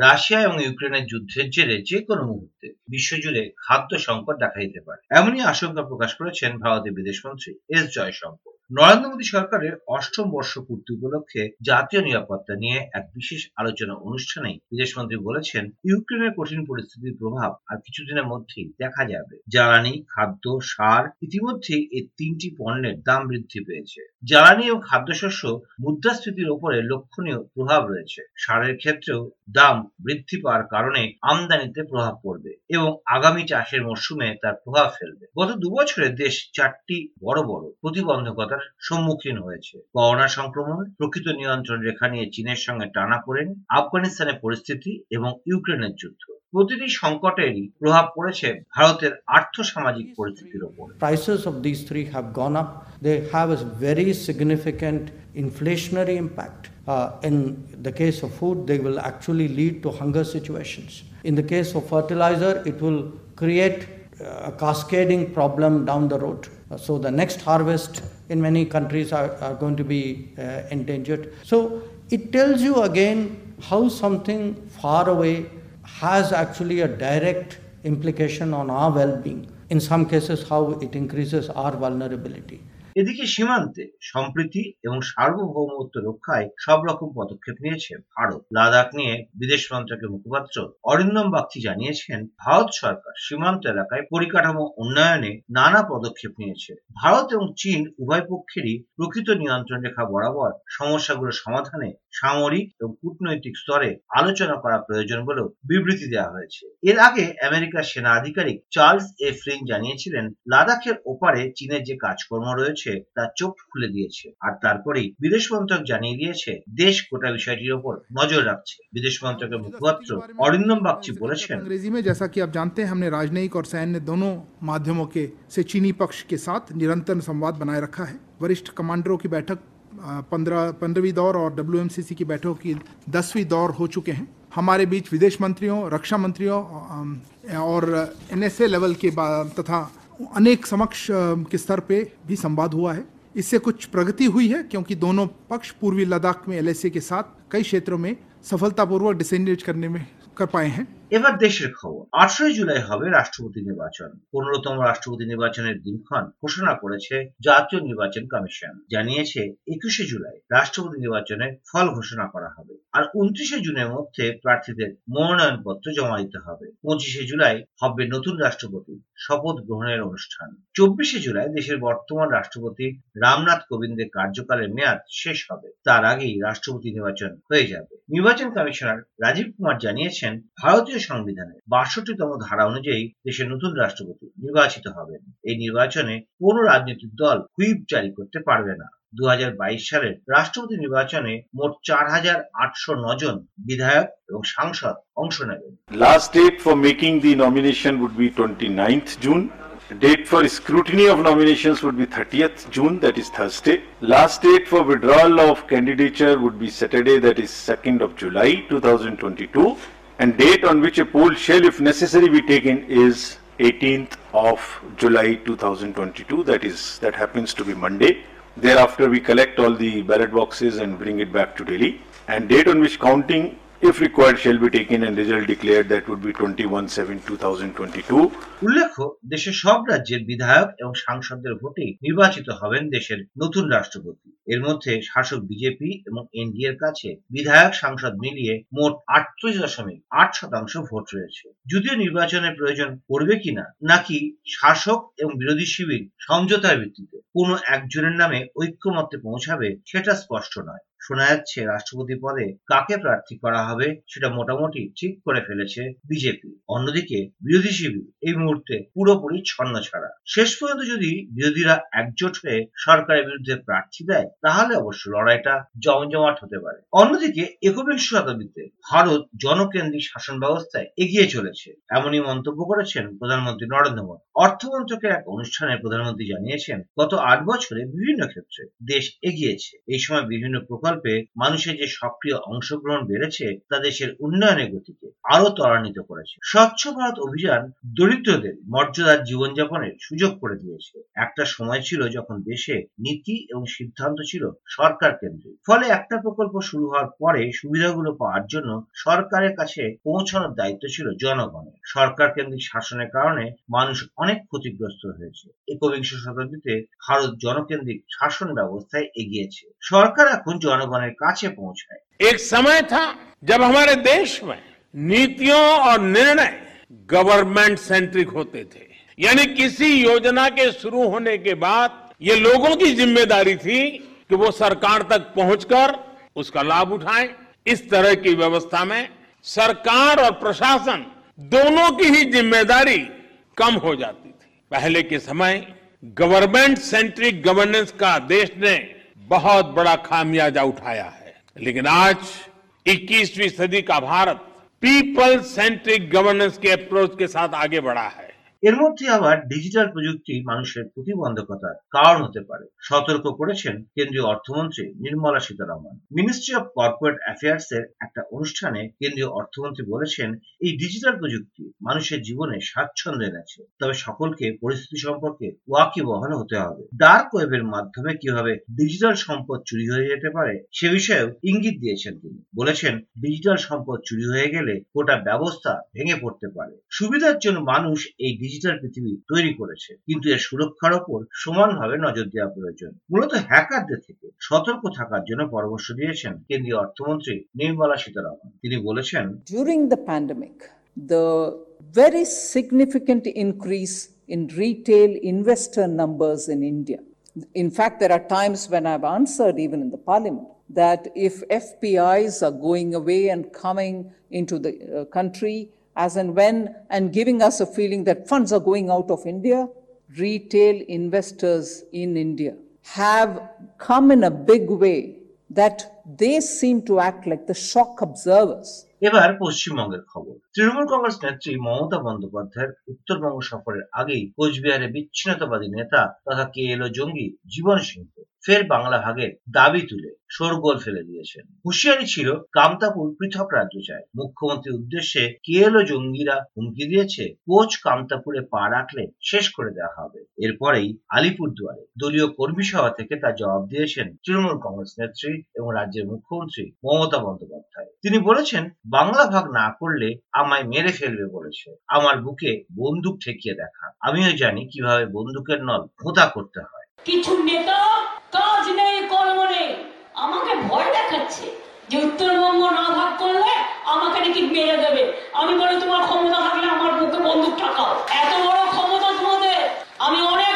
Russia এবং ইউক্রেনের যুদ্ধের জেরে যে কোনো মুহূর্তে বিশ্বজুড়ে খাদ্য সংকট দেখা দিতে পারে। এমনই আশঙ্কা প্রকাশ করেছেন ভারতের বিদেশমন্ত্রী এস জয়শঙ্কর। নরেন্দ্র মোদী সরকারের অষ্টম বর্ষ পূর্তি উপলক্ষে জাতীয় নিরাপত্তা নিয়ে এক বিশেষ আলোচনা অনুষ্ঠানে বিদেশমন্ত্রী বলেছেন, ইউক্রেনের কঠিন পরিস্থিতির প্রভাব আর কিছুদিনের মধ্যেই দেখা যাবে। জ্বালানি, খাদ্য, সার ইতিমধ্যে এই তিনটি পণ্যের দাম বৃদ্ধি পেয়েছে। জ্বালানি ও খাদ্যশস্য মুদ্রাস্ফীতির ওপরে লক্ষণীয় প্রভাব রয়েছে। সারের ক্ষেত্রেও দাম বৃদ্ধি পাওয়ার কারণে আমদানিতে প্রভাব পড়বে এবং আগামী চাষের মরশুমে তার প্রভাব ফেলবে। গত দুবছরে দেশ চারটি বড় বড় সমস্যার সম্মুখীন হয়েছে। করোনা সংক্রমণ, প্রকৃত নিয়ন্ত্রণ রেখা নিয়ে চীনের সঙ্গে টানা করেন আফগানিস্তানের পরিস্থিতি এবং ইউক্রেনের যুদ্ধ। প্রতিটি সংকটেরই প্রভাব পড়েছে ভারতের আর্থ সামাজিক পরিস্থিতির উপর prices of this three have gone up they have a very significant inflationary impact in the case of food they will actually lead to hunger situations in the case of fertiliser it will create cascading problem down the road so the next harvest in many countries are, are going to be uh, endangered. So it tells you again how something far away has actually a direct implication on our well being. In some cases, how it increases our vulnerability. এদিকে সীমান্তে সম্প্রীতি এবং সার্বভৌমত্ব রক্ষায় সব রকম পদক্ষেপ নিয়েছে ভারত। লাদাখ নিয়ে বিদেশ মন্ত্রকের মুখপাত্র অরিন্দম বাগচি জানিয়েছেন, ভারত সরকার সীমান্ত এলাকায় পরিকাঠামো উন্নয়নে নানা পদক্ষেপ নিয়েছে। ভারত এবং চীন উভয় পক্ষেরই প্রকৃত নিয়ন্ত্রণ রেখা বরাবর সমস্যাগুলো সমাধানে সামরিক এবং কূটনৈতিক স্তরে আলোচনা করা প্রয়োজন বলেও বিবৃতি দেওয়া হয়েছে এর আগে আমেরিকার সেনা আধিকারিক চার্লস এ ফ্রিন জানিয়েছিলেন লাদাখের ওপারে চীনের যে কাজকর্ম রয়েছে তার চোখ খুলে দিয়েছে আর তারপরেই বিদেশ মন্ত্রক জানিয়ে দিয়েছে দেশ গোটা বিষয়টির ওপর নজর রাখছে বিদেশ মন্ত্রকের মুখপাত্র অরিন্দম বাগচি বলেছেন अंग्रेजी में जैसा कि आप जानते हैं हमने राजनयिक और सैन्य दोनों माध्यमों के से चीनी पक्ष के साथ निरंतर संवाद बनाए रखा है वरिष्ठ कमांडरों की बैठक पंद्रह, पंद्रहवीं दौर और डब्ल्यू की बैठकों की दसवीं दौर हो चुके हैं। हमारे बीच विदेश मंत्रियों, रक्षा मंत्रियों और एनएसए लेवल के तथा अनेक समक्ष के स्तर पे भी संवाद हुआ है। इससे कुछ प्रगति हुई है, क्योंकि दोनों पक्ष पूर्वी लद्दाख में एलएसए के साथ कई क्षेत्रों में सफलतापूर्वक डिसएंगेज करने में कर पाए हैं এবার দেশের খবর আঠারোই জুলাই হবে রাষ্ট্রপতি নির্বাচন পনেরোতম রাষ্ট্রপতি নির্বাচনের দিনক্ষণ ঘোষণা করেছে জাতীয় নির্বাচন কমিশন জানিয়েছে একুশে জুলাই রাষ্ট্রপতি নির্বাচনের ফল ঘোষণা করা হবে আর উনত্রিশে জুনের মধ্যে প্রার্থীদের মনোনয়ন পত্র জমা দিতে হবে। পঁচিশে জুলাই হবে নতুন রাষ্ট্রপতি শপথ গ্রহণের অনুষ্ঠান। চব্বিশে জুলাই দেশের বর্তমান রাষ্ট্রপতি রামনাথ কোবিন্দের কার্যকালের মেয়াদ শেষ হবে। তার আগেই রাষ্ট্রপতি নির্বাচন হয়ে যাবে। নির্বাচন কমিশনার রাজীব কুমার জানিয়েছেন, ভারতীয় সংবিধানের বাষট্টিতম ধারা অনুযায়ী দেশের নতুন রাষ্ট্রপতি নির্বাচিত হবেন। এই নির্বাচনে কোন রাজনৈতিক দল হুইপ জারি করতে পারবে না। দু সালের রাষ্ট্রপতি নির্বাচনে মোট চার হাজার আটশো জন বিধায়ক এবং সাংসদ অংশ নেবেন Last date for making the nomination would be 29th June. Date for scrutiny of nominations would be 30th June, that is Thursday. Last date for withdrawal of candidature would be Saturday, that is 2nd of July 2022. And date on which a poll shall, if necessary, be taken is 18th of July 2022. That is, that happens to be Monday. Thereafter, we collect all the ballot boxes and bring it back to Delhi. And date on which counting, if required, shall be taken and result declared. That would be 21/7/2022. উল্লেখ্য দেশের সব রাজ্যের বিধায়ক এবং সাংসদদের ভোটে নির্বাচিত হবেন দেশের নতুন রাষ্ট্রপতি এর মধ্যে শাসক বিজেপি এবং এনডিএর কাছে বিধায়ক সাংসদ মিলিয়ে মোট আটত্রিশ দশমিক আট শতাংশ ভোট রয়েছে যদিও নির্বাচনের প্রয়োজন পড়বে কিনা নাকি শাসক এবং বিরোধী শিবির সমঝোতার ভিত্তিতে কোনো একজনের নামে ঐক্যমত্যে পৌঁছাবে সেটা স্পষ্ট নয় শোনা যাচ্ছে রাষ্ট্রপতি পদে কাকে প্রার্থী করা হবে সেটা মোটামুটি ঠিক করে ফেলেছে বিজেপি। অন্যদিকে বিরোধী শিবির এই মুহূর্তে পুরোপুরি ছন্ন ছাড়া শেষ পর্যন্ত যদি বিরোধীরা একজোট হয়ে সরকারের বিরুদ্ধে প্রার্থী দেয়, তাহলে অবশ্য লড়াইটা জমজমাট হতে পারে। অন্যদিকে একবিংশ শতাব্দীতে ভারত জনকেন্দ্রিক শাসন ব্যবস্থায় এগিয়ে চলেছে। এমনই মন্তব্য করেছেন প্রধানমন্ত্রী নরেন্দ্র মোদী। অর্থমন্ত্রকের এক অনুষ্ঠানে প্রধানমন্ত্রী জানিয়েছেন, গত আট বছরে বিভিন্ন ক্ষেত্রে দেশ এগিয়েছে। এই সময় বিভিন্ন প্রকল্প প্রকল্পে মানুষের যে সক্রিয় অংশগ্রহণ বেড়েছে তা দেশের উন্নয়নের গতিকে আরও ত্বরান্বিত করেছে। স্বচ্ছ ভারত অভিযান দরিদ্রদের মর্যাদার জীবনযাপনের সুযোগ করে দিয়েছে। একটা সময় ছিল যখন দেশে নীতি এবং সিদ্ধান্ত ছিল সরকার কেন্দ্রিক। ফলে একটা প্রকল্প শুরু হওয়ার পরে সুবিধাগুলো পাওয়ার জন্য সরকারের কাছে পৌঁছানোর দায়িত্ব ছিল জনগণের। সরকার কেন্দ্রিক শাসনের কারণে মানুষ অনেক ক্ষতিগ্রস্ত হয়েছে। একবিংশ শতাব্দীতে ভারত জনকেন্দ্রিক শাসন ব্যবস্থায় এগিয়েছে। সরকার এখন किसान बने काचे पहुँच गए। एक समय था जब हमारे देश में नीतियों और निर्णय गवर्नमेंट सेंट्रिक होते थे। यानी किसी योजना के शुरू होने के बाद ये लोगों की ज़िम्मेदारी थी कि वो सरकार तक पहुंचकर उसका लाभ उठाएँ। इस तरह की व्यवस्था में सरकार और प्रशासन दोनों की ही ज़िम्मेदारी कम हो जाती थी। पहले के समय गवर्नमेंट सेंट्रिक गवर्नेंस का देश ने बहुत बड़ा खामियाजा उठाया है। लेकिन आज 21वीं सदी का भारत पीपल सेंट्रिक गवर्नेंस के अप्रोच के साथ आगे बढ़ा है। এর মধ্যে আবার ডিজিটাল প্রযুক্তি মানুষের প্রতিবন্ধকতার কারণ হতে পারে। সতর্ক করেছেন কেন্দ্রীয় অর্থমন্ত্রী Nirmala Sitharaman. Ministry of corporate affairs এর একটা অনুষ্ঠানে কেন্দ্রীয় অর্থমন্ত্রী বলেছেন, এই ডিজিটাল প্রযুক্তি মানুষের জীবনে স্বাচ্ছন্দ্য এনেছে। তবে সকলকে পরিস্থিতি সম্পর্কে ওয়াকিবহাল হতে হবে। ডার্ক ওয়েবের মাধ্যমে কীভাবে ডিজিটাল সম্পদ চুরি হয়ে যেতে পারে, সে বিষয়েও ইঙ্গিত দিয়েছেন তিনি। বলেছেন ডিজিটাল সম্পদ চুরি হয়ে গেলে গোটা ব্যবস্থা ভেঙে পড়তে পারে। সুবিধার জন্য মানুষ এই ডিজিটাল পৃথিবী তৈরি করেছে কিন্তু এর সুরক্ষার ওপর সমানভাবে নজর দেওয়া প্রয়োজন মূলত হ্যাকারদের থেকে সতর্ক থাকার জন্য পরামর্শ দিয়েছেন কেন্দ্রীয় অর্থমন্ত্রী নির্মলা সীতারামন তিনি বলেছেন During the pandemic, the very significant increase in retail investor numbers in India. In fact, there are times when I've answered, even in the parliament, that if FPIs are going away and coming into the uh, country as and when and giving us a feeling that funds are going out of India, retail investors in India have come in a big way that they seem to act like the shock observers. এবার পশ্চিমবঙ্গের খবর তৃণমূল কংগ্রেস নেত্রী মমতা বন্দ্যোপাধ্যায়ের উত্তরবঙ্গ সফরের আগেই কোচবিহারে বিচ্ছিন্নতাবাদী নেতা তথা কে এলো জঙ্গি জীবন সিংহ ফের বাংলা ভাগের দাবি তুলে শোরগোল ফেলে দিয়েছেন। হুঁশিয়ারি ছিল, কামতাপুর পৃথক রাজ্য চায়। মুখ্যমন্ত্রীর উদ্দেশ্যে কে এলো জঙ্গিরা হুমকি দিয়েছে, কোচ কামতাপুরে পা রাখলে শেষ করে দেওয়া হবে। এরপরেই আলিপুরদুয়ারে দলীয় কর্মী সভা থেকে তার জবাব দিয়েছেন তৃণমূল কংগ্রেস নেত্রী এবং রাজ্যের মুখ্যমন্ত্রী মমতা বন্দ্যোপাধ্যায়। তিনি বলেছেন, বাংলা ভাগ না করলে আমায় মেরে ফেলবে বলেছে। আমার বুকে বন্দুক ঠেকিয়ে দেখা। আমিও জানি কীভাবে বন্দুকের নল ভোঁতা করতে হয়। কিছু নেতা কাজ নেই, কর্ম নেই। আমাকে ভয় দেখাচ্ছে যে উত্তরবঙ্গ না ভাগ করলে আমাকে নাকি মেরে দেবে। আমি বলে তোমার ক্ষমতা থাকলে আমার বুকে বন্দুক টাকাও। এত বড় ক্ষমতা তোমাদের। আমি অনেক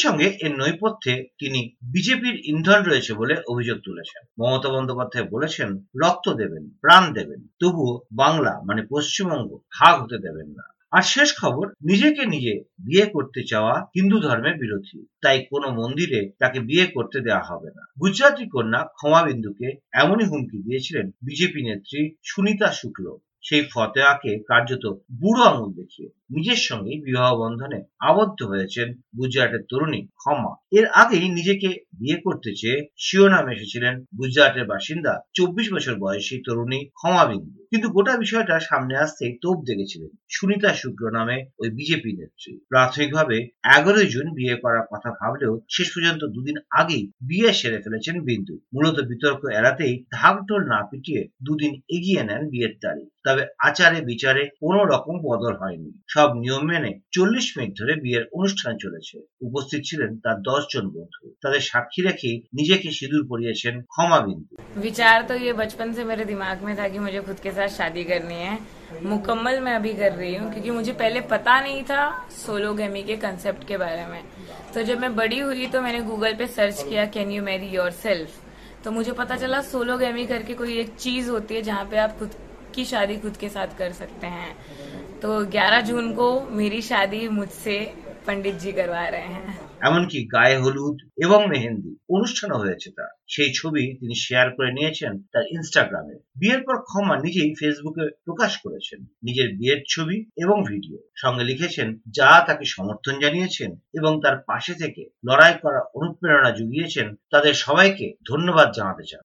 সঙ্গে এর নৈপথ্যে তিনি বিজেপির ইন্ধন রয়েছে বলে অভিযোগ তুলেছেন। মমতা বন্দ্যোপাধ্যায় বলেছেন, রক্ত দেবেন, প্রাণ দেবেন তবুও বাংলা মানে পশ্চিমবঙ্গ, ভাগ হতে দেবেন না। আর শেষ খবর, নিজেকে নিজে বিয়ে করতে চাওয়া হিন্দু ধর্মের বিরোধী, তাই কোনো মন্দিরে তাকে বিয়ে করতে দেওয়া হবে না। গুজরাটি কন্যা ক্ষমা বিন্দুকে এমনই হুমকি দিয়েছিলেন বিজেপি নেত্রী সুনিতা শুক্ল। সেই ফতেয়াকে কার্যত বুড়ো আঙুল দেখিয়ে নিজের সঙ্গে বিবাহ বন্ধনে আবদ্ধ হয়েছেন গুজরাটের তরুণী ক্ষমা। এর আগেই নিজেকে বিয়ে করতে চেয়ে শিরোনামে এসেছিলেন গুজরাটের বাসিন্দা চব্বিশ বছর বয়সী তরুণী ক্ষমা বিন্দু। কিন্তু গোটা বিষয়টা সামনে আসতেই তোপ দেখেছিলেন সুনিতা শুক্র নামে ওই বিজেপি নেত্রী। প্রাথমিকভাবে এগারোই জুন বিয়ে করার কথা ভাবলেও শেষ পর্যন্ত দুদিন আগেই বিয়ে সেরে ফেলেছেন বিন্দু। মূলত বিতর্ক এড়াতেই ঢাকঢোল না পিটিয়ে দুদিন এগিয়ে নেন বিয়ের তারিখ। তবে আচারে বিচারে কোনো রকম বদল হয়নি। সব নিয়ম মেনে চল্লিশ মিনিট ধরে বিয়ের অনুষ্ঠান চলেছে। উপস্থিত ছিলেন তার দশ জন বন্ধু তাদের সাক্ষী রেখেই নিজেকে সিঁদুর পরিয়েছেন ক্ষমা বিন্দু विचार तो ये बचपन से मेरे दिमाग में था कि मुझे खुद के साथ शादी करनी है मुकम्मल मैं अभी कर रही हूँ क्योंकि मुझे पहले पता नहीं था सोलोगेमी के कंसेप्ट के बारे में तो जब मैं बड़ी हुई तो मैंने गूगल पे सर्च किया can you marry yourself तो मुझे पता चला सोलोगेमी करके कोई एक चीज होती है जहाँ पे आप खुद की शादी खुद के साथ कर सकते हैं तो 11 जून को मेरी शादी मुझसे पंडित जी करवा रहे हैं এমনকি গায়ে হলুদ এবং মেহেন্দি অনুষ্ঠানও হয়েছে তার সেই ছবি তিনি শেয়ার করে নিয়েছেন তার ইনস্টাগ্রামে বিয়ের পর ক্ষমা নিজেই ফেসবুকে প্রকাশ করেছেন নিজের বিয়ের ছবি এবং ভিডিও সঙ্গে লিখেছেন যা তাকে সমর্থন জানিয়েছেন এবং তার পাশে থেকে লড়াই করার অনুপ্রেরণা জুগিয়েছেন তাদের সবাইকে ধন্যবাদ জানাতে চান